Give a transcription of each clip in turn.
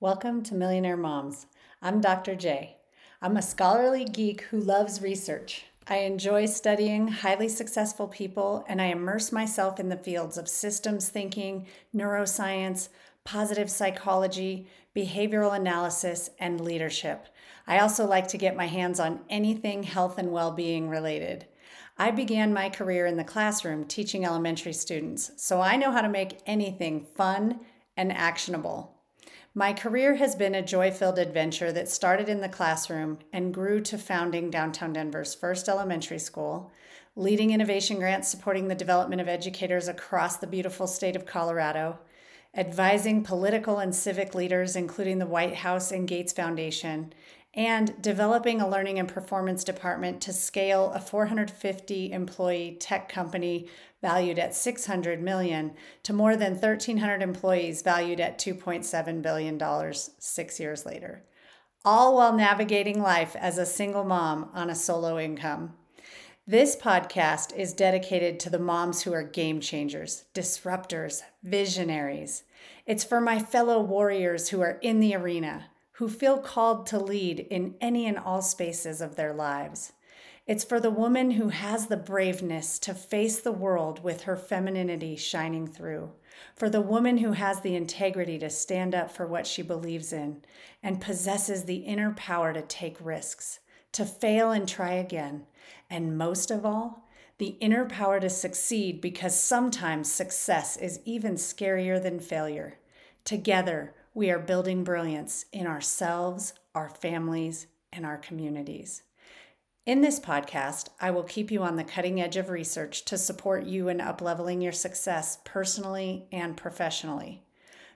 Welcome to Millionaire Moms. I'm Dr. Jea. I'm a scholarly geek who loves research. I enjoy studying highly successful people and I immerse myself in the fields of systems thinking, neuroscience, positive psychology, behavioral analysis, and leadership. I also like to get my hands on anything health and well being related. I began my career in the classroom teaching elementary students, so I know how to make anything fun and actionable. My career has been a joy filled adventure that started in the classroom and grew to founding downtown Denver's first elementary school, leading innovation grants supporting the development of educators across the beautiful state of Colorado, advising political and civic leaders, including the White House and Gates Foundation, and developing a learning and performance department to scale a 450 employee tech company valued at 600 million to more than 1300 employees valued at 2.7 billion dollars 6 years later all while navigating life as a single mom on a solo income this podcast is dedicated to the moms who are game changers, disruptors, visionaries. It's for my fellow warriors who are in the arena, who feel called to lead in any and all spaces of their lives. It's for the woman who has the braveness to face the world with her femininity shining through. For the woman who has the integrity to stand up for what she believes in and possesses the inner power to take risks, to fail and try again. And most of all, the inner power to succeed because sometimes success is even scarier than failure. Together, we are building brilliance in ourselves, our families, and our communities. In this podcast, I will keep you on the cutting edge of research to support you in upleveling your success personally and professionally.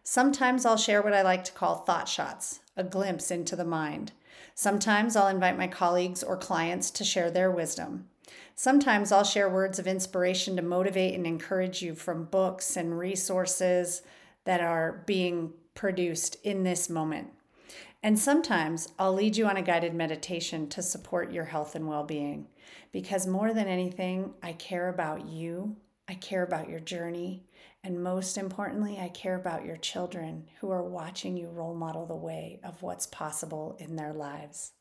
Sometimes I'll share what I like to call thought shots, a glimpse into the mind. Sometimes I'll invite my colleagues or clients to share their wisdom. Sometimes I'll share words of inspiration to motivate and encourage you from books and resources that are being produced in this moment. And sometimes I'll lead you on a guided meditation to support your health and well being. Because more than anything, I care about you, I care about your journey, and most importantly, I care about your children who are watching you role model the way of what's possible in their lives.